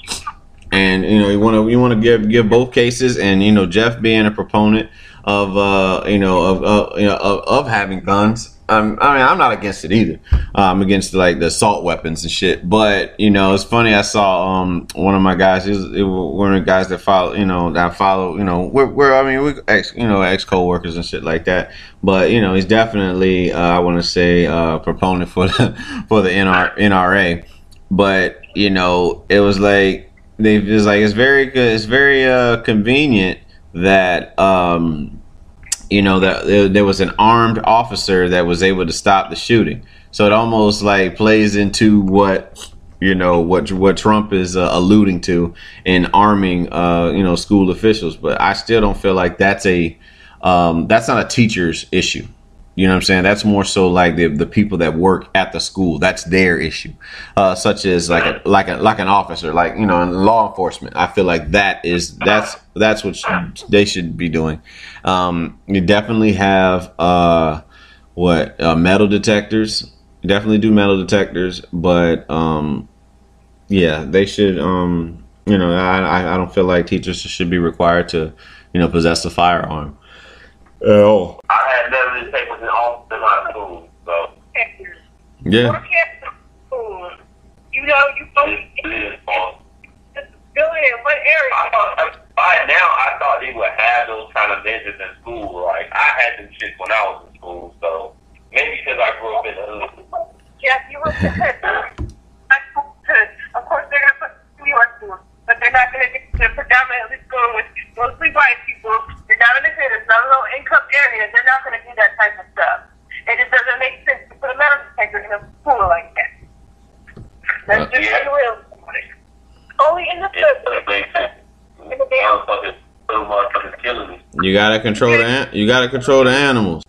and you know you want to you want to give give both cases, and you know Jeff being a proponent of uh, you know of uh, you know of, of having guns. Um, I mean, I'm not against it either. I'm against like the assault weapons and shit. But you know, it's funny. I saw um one of my guys. He was, it was one of the guys that follow. You know, that follow. You know, we're, we're I mean, we ex you know ex co-workers and shit like that. But you know, he's definitely uh, I want to say uh, proponent for the for the NR, NRA. But you know, it was like they it was like it's very good. It's very uh, convenient that um you know that there, was an armed officer that was able to stop the shooting. So it almost like plays into what you know what what Trump is uh, alluding to in arming uh, you know school officials. But I still don't feel like that's a um, that's not a teacher's issue. You know what I'm saying? That's more so like the the people that work at the school. That's their issue, uh, such as like a, like a like an officer, like you know, in law enforcement. I feel like that is that's that's what they should be doing. Um, you definitely have uh, what uh, metal detectors. Definitely do metal detectors, but um, yeah, they should. Um, you know, I- I don't feel like teachers should be required to, you know, possess a firearm. Oh. I had none of these papers in all in my school, so Yeah. Work at school. You know, you go this this is false. in what area? I thought by now I thought they would have those kind of measures in school. Like I had them shit when I was in school, so maybe because I grew up in the hood. Jeff, you were my school could. Of course, they're going to put New York schools, but they're not going to get the predominantly school with mostly white people. They're not in the hood. It's not a low income area. They're not going to do that type of stuff. It just doesn't make sense to put a metal detector in a school like that. That's Uh, just yeah. the real. Only in the It hood. doesn't make sense. Motherfuckers, little motherfuckers killing me. You gotta control the an- you gotta control the animals.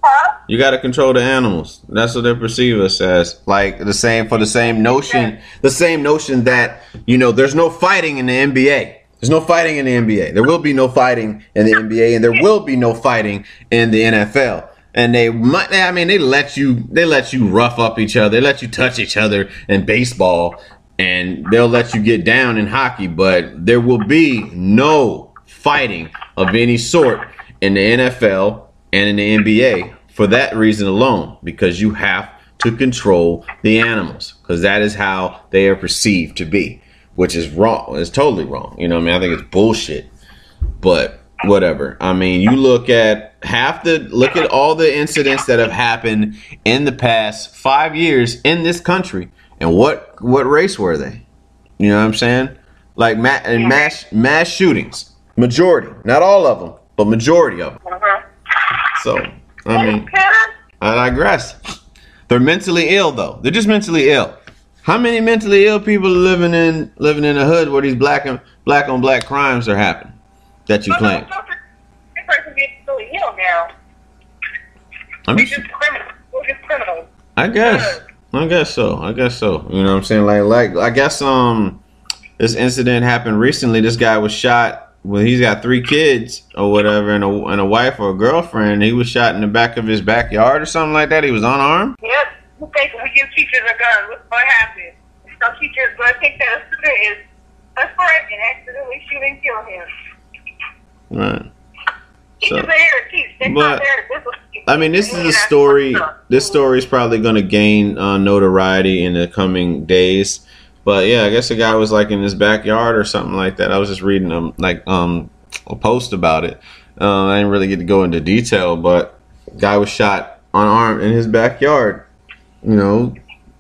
You gotta control the animals. That's what they perceive us as. Like the same for the same notion, the same notion that you know there's no fighting in the NBA. There's no fighting in the NBA. There will be no fighting in the NBA, and there will be no fighting in the NFL. And they might, I mean, they let you, they let you rough up each other. They let you touch each other in baseball, and they'll let you get down in hockey. But there will be no fighting of any sort in the NFL and in the NBA for that reason alone, because you have to control the animals, because that is how they are perceived to be, which is wrong. It's totally wrong. You know, what I mean, I think it's bullshit but whatever. I mean, you look at half the look at all the incidents that have happened in the past five years in this country, and what what race were they? You know what I'm saying? Like ma- and mass mass shootings, majority, not all of them, but majority of them. Uh-huh. So I mean, I digress. They're mentally ill though. They're just mentally ill. How many mentally ill people are living in living in a hood where these black and black on black crimes are happening? That you claim. This person gets really ill now. I'm We're just, just criminals. We're just criminals. I guess. I guess so. I guess so. You know what I'm saying? Like like I guess um this incident happened recently. This guy was shot well he's got three kids or whatever and a and a wife or a girlfriend. He was shot in the back of his backyard or something like that. He was unarmed. Yep. Think we give teachers a gun, what's going to happen? Some teachers going to think that a student is a threat and accidentally shoot and kill him. Right. Teachers So- are here to teach. They're but- not there to. I mean, this is a story. This story is probably going to gain uh, notoriety in the coming days. But yeah, I guess the guy was like in his backyard or something like that. I was just reading um like um a post about it. Uh, I didn't really get to go into detail, but guy was shot unarmed in his backyard. You know,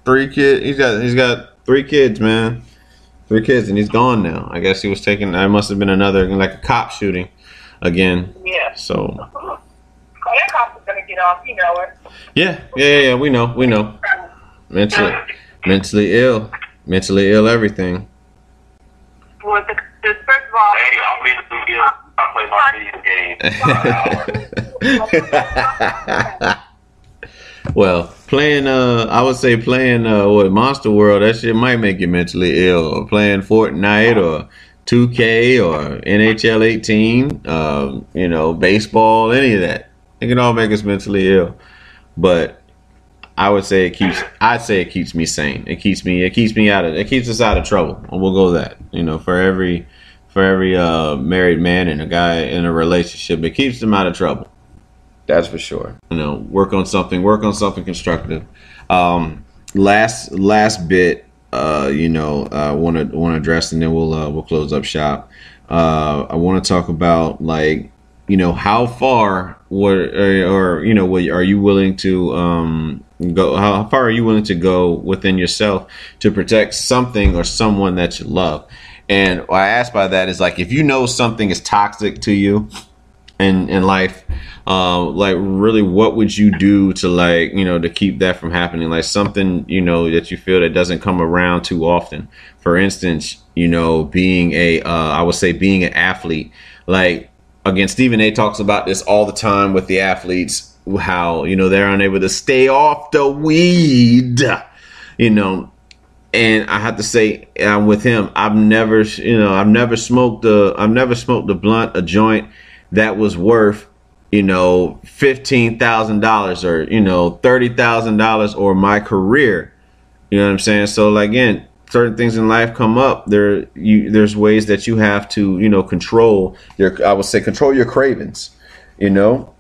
three kid. He's got he's got three kids, man. Three kids, and he's gone now. I guess he was taken. I must have been another like a cop shooting again. Yeah. So Oh, that cop is to get off, you know it. yeah, yeah, yeah, yeah. We know, we know. mentally mentally ill mentally ill everything Well, the, the, first of all, Hey, I'll be the video. I play my video game. well playing uh i would say playing uh what monster world that shit might make you mentally ill or playing fortnite or 2k or nhl 18 um you know baseball any of that it can all make us mentally ill but i would say it keeps i'd say it keeps me sane it keeps me it keeps me out of it keeps us out of trouble we'll go that you know for every for every uh married man and a guy in a relationship it keeps them out of trouble that's for sure. You know, work on something. Work on something constructive. Um, last last bit. Uh, you know, I want to want to address, and then we'll uh, we'll close up shop. Uh, I want to talk about like you know how far what or, you know what are you willing to um go how far are you willing to go within yourself to protect something or someone that you love? And what i ask by that is like if you know something is toxic to you in in life uh, like really what would you do to like you know to keep that from happening? Like something you know that you feel that doesn't come around too often. For instance you know being a uh, i would say being an athlete like again stephen a talks about this all the time with the athletes how you know they're unable to stay off the weed you know and I have to say, I'm with him, I've never, you know, I've never smoked a, I've never smoked a blunt, a joint that was worth you know, fifteen thousand dollars or you know, thirty thousand dollars or my career. You know what I'm saying? So like again, certain things in life come up. There you there's ways that you have to, you know, control your I would say control your cravings, you know.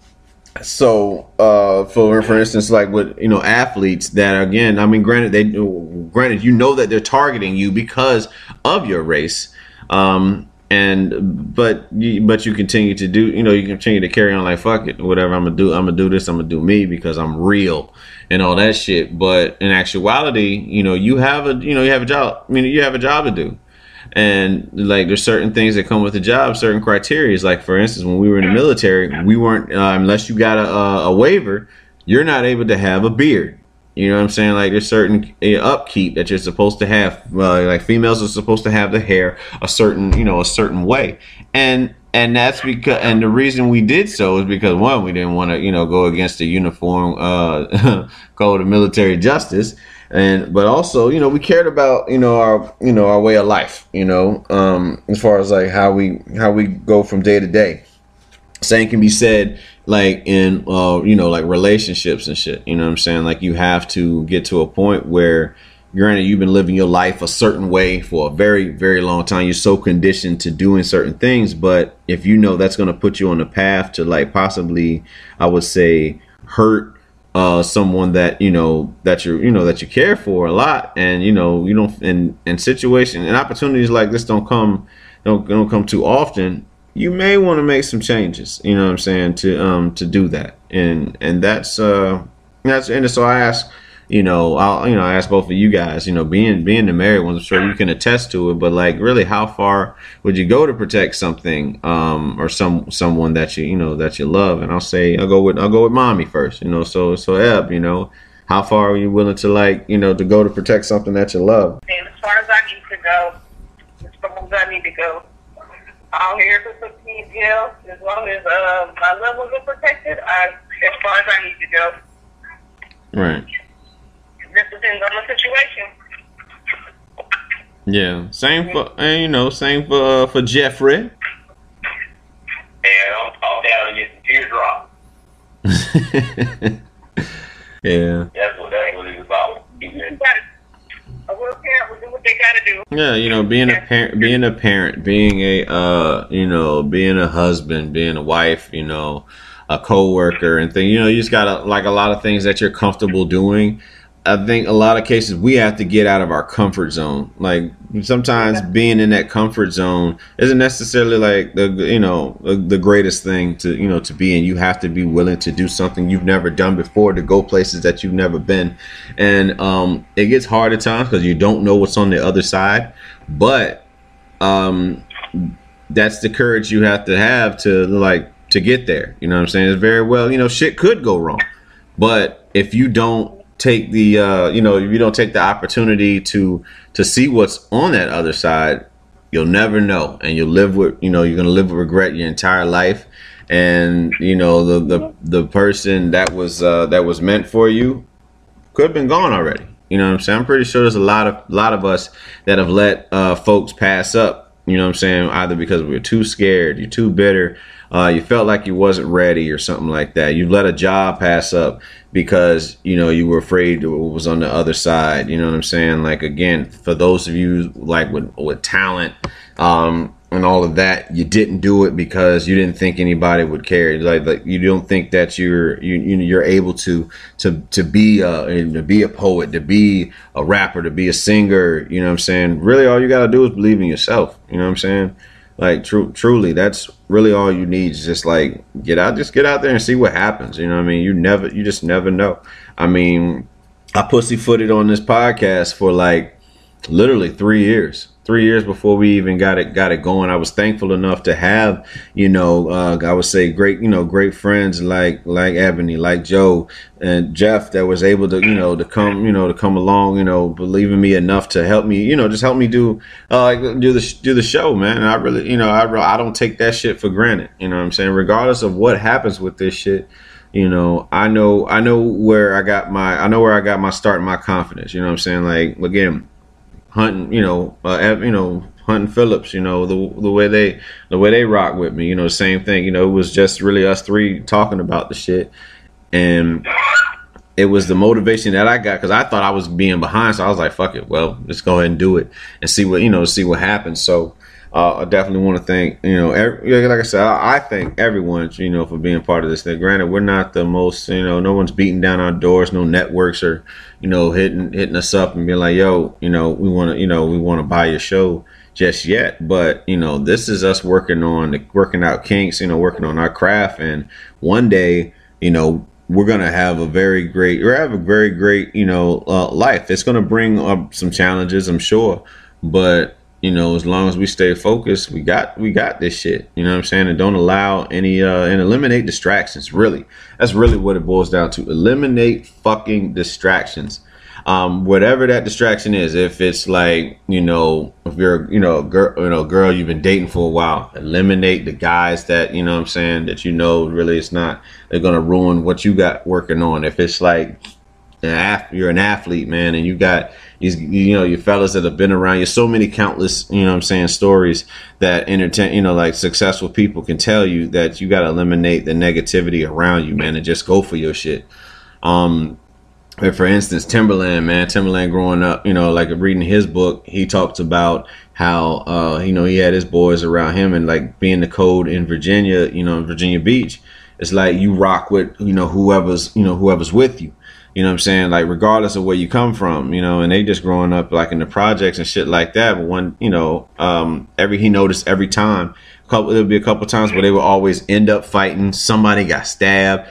So uh for for instance, like with you know, athletes that again, I mean granted they granted you know that they're targeting you because of your race. Um and but you, but you continue to do you know you continue to carry on like fuck it whatever i'm gonna do i'm gonna do this i'm gonna do me because i'm real and all that shit but in actuality you know you have a you know you have a job i mean you have a job to do and like there's certain things that come with the job certain criteria like for instance when we were in the military we weren't uh, unless you got a, a waiver you're not able to have a beard you know what I'm saying? Like there's certain uh, upkeep that you're supposed to have. Uh, like females are supposed to have the hair a certain, you know, a certain way. And and that's because and the reason we did so is because one, we didn't want to, you know, go against the uniform uh code of military justice. And but also, you know, we cared about, you know, our you know, our way of life, you know, um, as far as like how we how we go from day to day. Same can be said like in uh, you know like relationships and shit you know what i'm saying like you have to get to a point where granted you've been living your life a certain way for a very very long time you're so conditioned to doing certain things but if you know that's going to put you on a path to like possibly i would say hurt uh someone that you know that you you know that you care for a lot and you know you don't and and situation and opportunities like this don't come don't don't come too often you may want to make some changes. You know what I'm saying to um to do that, and and that's uh that's and so I ask, you know, I'll you know I ask both of you guys, you know, being being the married ones, I'm sure you can attest to it, but like really, how far would you go to protect something um or some someone that you you know that you love? And I'll say I'll go with I'll go with mommy first, you know. So so Eb, you know. How far are you willing to like, you know, to go to protect something that you love? And as far as I need to go, as far as I need to go, I'm here for some. As long as uh, my levels are protected, I, as far as I need to go. Right. This depends on the situation. Yeah. Same for and you know, same for uh, for Jeffrey. And I'm, I'm down to get some teardrop. yeah. That's what that's what it's about. You gotta- A real parent will do what they gotta do. Yeah, you know, being a parent, being a parent, being a, uh, you know, being a husband, being a wife, you know, a coworker and thing. You know, you just gotta like a lot of things that you're comfortable doing. I think a lot of cases we have to get out of our comfort zone. Like sometimes being in that comfort zone isn't necessarily like the you know the, the greatest thing to you know to be in. You have to be willing to do something you've never done before, to go places that you've never been, and um, it gets hard at times because you don't know what's on the other side. But um, that's the courage you have to have to like to get there. You know what I'm saying? It's very well, you know, shit could go wrong. But if you don't take the uh, you know, if you don't take the opportunity to to see what's on that other side, you'll never know. And you'll live with you know, you're gonna live with regret your entire life. And, you know, the the, the person that was uh, that was meant for you could have been gone already. You know what I'm saying? I'm pretty sure there's a lot of lot of us that have let uh, folks pass up. You know what I'm saying? Either because we're too scared, you're too bitter, uh, you felt like you wasn't ready or something like that. You let a job pass up because you know you were afraid of what was on the other side. You know what I'm saying? Like again, for those of you like with with talent um, and all of that, you didn't do it because you didn't think anybody would care. Like, like you don't think that you're you, you you're able to to to be a to be a poet, to be a rapper, to be a singer. You know what I'm saying? Really, all you got to do is believe in yourself. You know what I'm saying? Like truly, that's really all you need. Is just like get out, just get out there and see what happens. You know what I mean? You never, you just never know. I mean, I pussyfooted on this podcast for like literally three years three years before we even got it got it going. I was thankful enough to have you know uh, i would say great you know great friends like like ebony like joe and jeff that was able to you know to come you know to come along you know believe in me enough to help me you know just help me do uh, do the do the show man. And i really you know i i don't take that shit for granted. You know what i'm saying? Regardless of what happens with this shit you know i know i know where i got my i know where i got my start my confidence. You know what i'm saying? Like again hunting, you know, uh, you know, Hunt and Phillips, you know, the the way they the way they rock with me, you know, same thing. You know, it was just really us three talking about the shit, and it was the motivation that I got because I thought I was being behind, so I was like, "Fuck it, well, let's go ahead and do it and see what you know, see what happens." So. Uh, I definitely want to thank you know, every, like I said, I, I thank everyone you know for being part of this thing. Granted, we're not the most you know, no one's beating down our doors, no networks are you know hitting hitting us up and being like, yo, you know, we want to you know we want to buy your show just yet. But you know, this is us working on working out kinks, you know, working on our craft, and one day, you know, we're gonna have a very great, or have a very great, you know, uh, life. It's gonna bring up some challenges, I'm sure, but you know, as long as we stay focused, we got we got this shit. You know what I'm saying? And don't allow any uh and eliminate distractions. Really, that's really what it boils down to. Eliminate fucking distractions. Um, whatever that distraction is, if it's like you know, if you're you know girl, you know, girl you've been dating for a while, eliminate the guys that you know I'm saying that you know really it's not they're gonna ruin what you got working on. If it's like an you're an athlete, man, and you got you know, your fellas that have been around you. So many countless, you know, I'm saying stories that entertain, you know, like successful people can tell you that you got to eliminate the negativity around you, man, and just go for your shit. Um, for instance, Timbaland, man, Timbaland growing up, you know, like reading his book, he talked about how, uh, you know, he had his boys around him and like being the code in Virginia, you know, in Virginia Beach. It's like you rock with, you know, whoever's, you know, whoever's with you. You know what I'm saying? Like regardless of where you come from, you know, and they just growing up like in the projects and shit like that. But one, you know, um, every he noticed every time, couple there'll be a couple times where they would always end up fighting. Somebody got stabbed.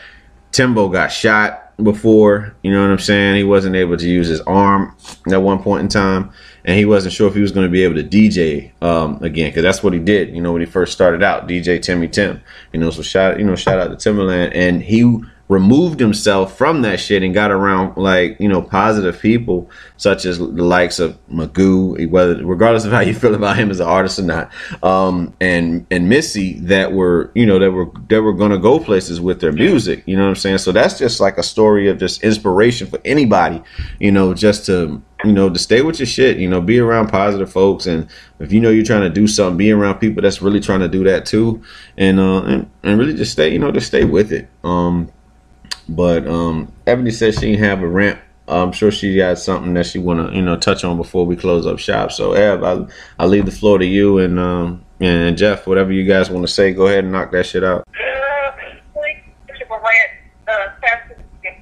Timbo got shot before. You know what I'm saying? He wasn't able to use his arm at one point in time, and he wasn't sure if he was going to be able to DJ um, again because that's what he did. You know, when he first started out, DJ Timmy Tim. You know, so shout you know shout out to Timbaland, and he removed himself from that shit and got around like you know positive people such as the likes of Magoo, whether regardless of how you feel about him as an artist or not, um, and and Missy that were you know that were that were gonna go places with their music. You know what I'm saying? So that's just like a story of just inspiration for anybody. You know, just to you know to stay with your shit. You know, be around positive folks, and if you know you're trying to do something, be around people that's really trying to do that too, and uh, and, and really just stay you know just stay with it. Um, but um, Ebony said she didn't have a rant. I'm sure she got something that she want to you know touch on before we close up shop. So Ev, I I leave the floor to you and um and Jeff, whatever you guys want to say, go ahead and knock that shit out. Uh, rant, uh,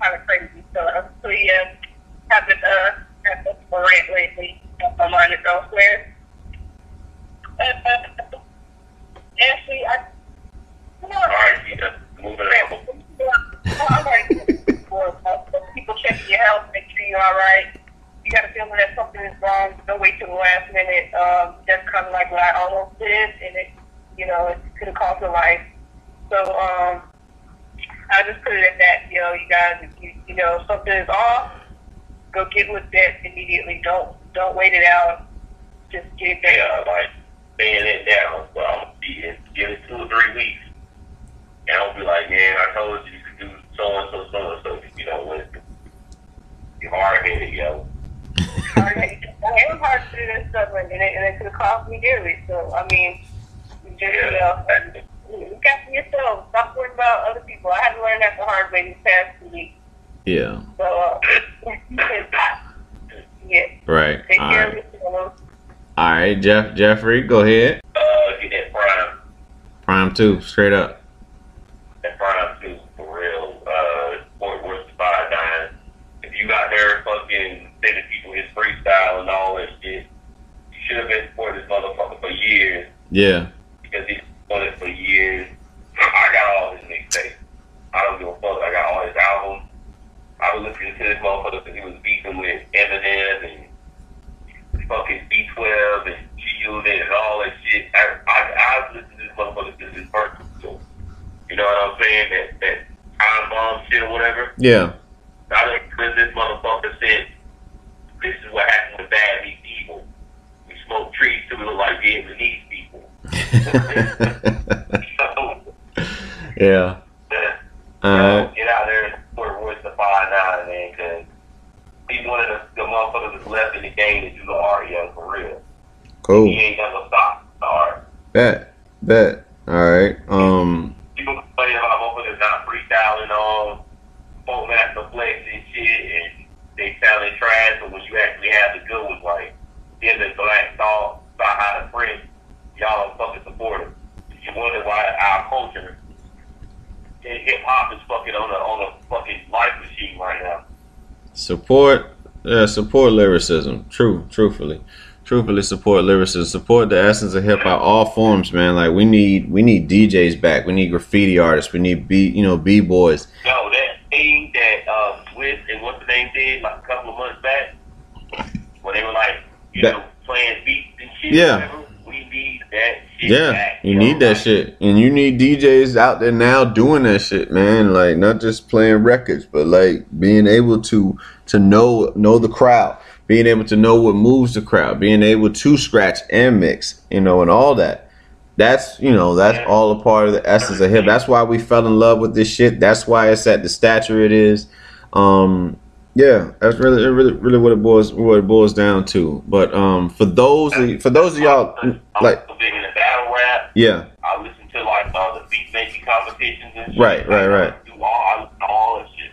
kind of crazy, so actually uh, haven't uh, had a rant lately. My mind is elsewhere. Uh, uh, actually, I, you know, All right, Gina, moving on. I like for uh, people checking your health, make sure you're all right. You got to feel that something is wrong. Don't wait till the last minute. Um, that's kind of like what I almost did, and it, you know, it could have cost your life. So um, I just put it at that. You know, you guys, if you, you know, if something is off, go get with that immediately. Don't don't wait it out. Just get that. Yeah, like staying it down. So I'm gonna be in give it two or three weeks. And I'll be like, man, I told you you could do so and so, so and so. You know, when you're hard headed, yo. hard. It was hard to do this stuff, and it, and it could cost me dearly. So I mean, you just you know, look after yourself. Stop worrying about other people. I had to learn that the hard way this past two weeks. Yeah. So uh, yeah, Right. take All care right. of yourself. All right, Jeff Jeffrey, go ahead. Uh, get that prime, Prime two, straight up. that prime two, for real. Uh, Fort Worth five nine. If you got there fucking sending people his freestyle and all that shit, you should have been supporting this motherfucker for years. Yeah. because he's done it for years. I got all his mixtapes. I don't give a fuck. I got all his albums. I was listening to this motherfucker because he was beefing with Eminem and fucking D12 and G-Unit and all that shit. I, I, I was listening to this motherfucker since his first so, You know what I'm saying? That, that time bomb shit or whatever. Yeah. I done when this motherfucker said, this is what happened with bad meets evil. We smoke trees till we look like Vietnamese people. So, yeah. yeah. Uh, All right. Get out there and support Royce the five nine, man, because he's one of the, the motherfuckers that's left in the game to do the art, yo, for real. Cool. He ain't never stopped. Right. Bet. Bet. All right. Um. People complain about motherfuckers not freestyling on Funkmaster Flex and shit, and they sounding trash. But when you actually have the good ones, like in the Black Star, Sahara the Prince, y'all are fucking supportive. You wonder why our culture in hip hop is fucking on a on a fucking life machine right now. Support. Yeah. Support lyricism. True. Truthfully. Truthfully support lyricism. Support the essence of hip hop. All forms, man. Like we need. We need DJs back. We need graffiti artists. We need b. You know b boys. Yo, that thing that uh Swizz and what's the name did like a couple of months back, when they were like, you That- know, playing beats and shit. Yeah. Whatever, we need that shit. Yeah, back, you yo. need that Like, shit, and you need DJs out there now doing that shit, man. Like not just playing records, but like being able to to know know the crowd, being able to know what moves the crowd, being able to scratch and mix, you know, and all that. That's you know that's all a part of the essence of hip. That's why we fell in love with this shit. That's why it's at the stature it is. Um, yeah, that's really really really what it boils what it boils down to. But um, for those of- for those of y'all I'm like so big into battle rap. yeah. I listen to like uh, the beat making competitions and shit. Right, right, right. I do all, I all that shit.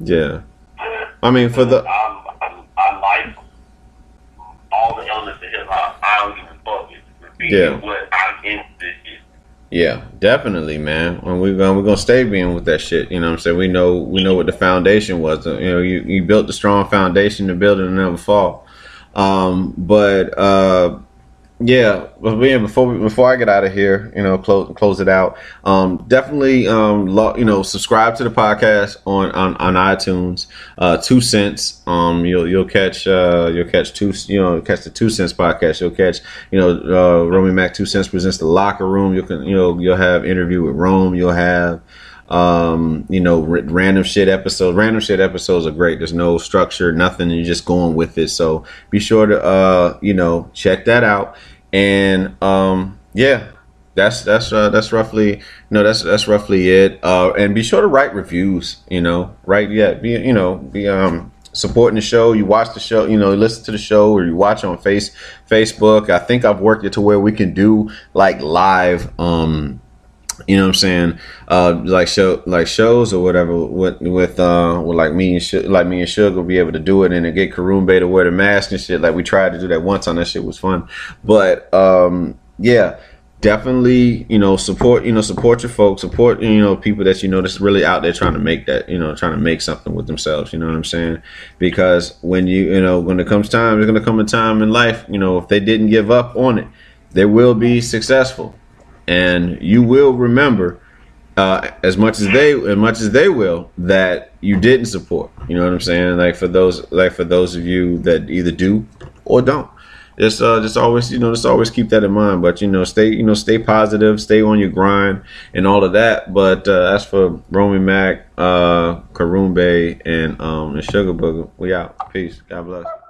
Yeah. I mean, for the I'm, I'm, I like all the elements of hip hop. I don't give a fuck. It's graffiti Yeah. what I'm into this shit. yeah, definitely, man. And we're gonna we're gonna stay being with that shit. You know what I'm saying? We know we know what the foundation was. You know, you, you built the strong foundation to build it and never fall. Um, but uh, yeah, but yeah, before before I get out of here, you know, close close it out. Um, definitely, um, lo, you know, subscribe to the podcast on on, on iTunes. Uh, two cents. Um, you'll you'll catch uh you'll catch two you know catch the two cents podcast. You'll catch you know uh, Romy Mac two cents presents the locker room. You can you know you'll have interview with Rome. You'll have um you know r- random shit episodes random shit episodes are great there's no structure nothing you're just going with it so be sure to uh you know check that out and um yeah that's that's uh, that's roughly no that's that's roughly it. Uh and be sure to write reviews you know right yeah be you know be um supporting the show. You watch the show you know listen to the show or you watch on face facebook. I think i've worked it to where we can do like live um you know what I'm saying? Uh, like show, like shows or whatever with with uh, with like me and like me and Sugar be able to do it and then get Karumbe to wear the mask and shit. Like we tried to do that once on That shit was fun, but um, yeah, definitely you know support you know support your folks, support you know people that you know that's really out there trying to make that you know trying to make something with themselves. You know what I'm saying? Because when you you know when it comes time, there's gonna come a time in life. You know if they didn't give up on it, they will be successful and you will remember uh, as much as they as much as they will that you didn't support. You know what i'm saying? Like for those like for those of you that either do or don't. Just uh just always you know just always keep that in mind. But you know stay you know stay positive stay on your grind and all of that. But uh as for romy mac uh karumbe and um and sugar booger we out. Peace. God bless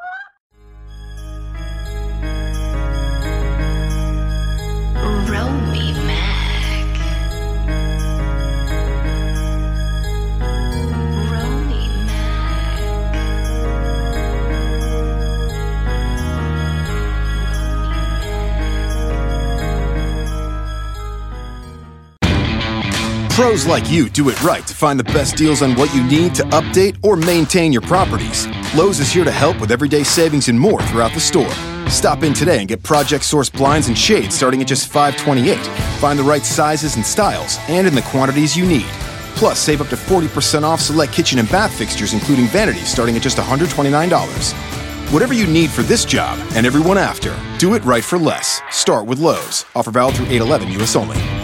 Pros like you do it right to find the best deals on what you need to update or maintain your properties. Lowe's is here to help with everyday savings and more throughout the store. Stop in today and get Project Source blinds and shades starting at just 528. Find the right sizes and styles and in the quantities you need. Plus, save up to 40% off select kitchen and bath fixtures, including vanities, starting at just $129. Whatever you need for this job and everyone after, do it right for less. Start with Lowe's. Offer valid through 811 US only.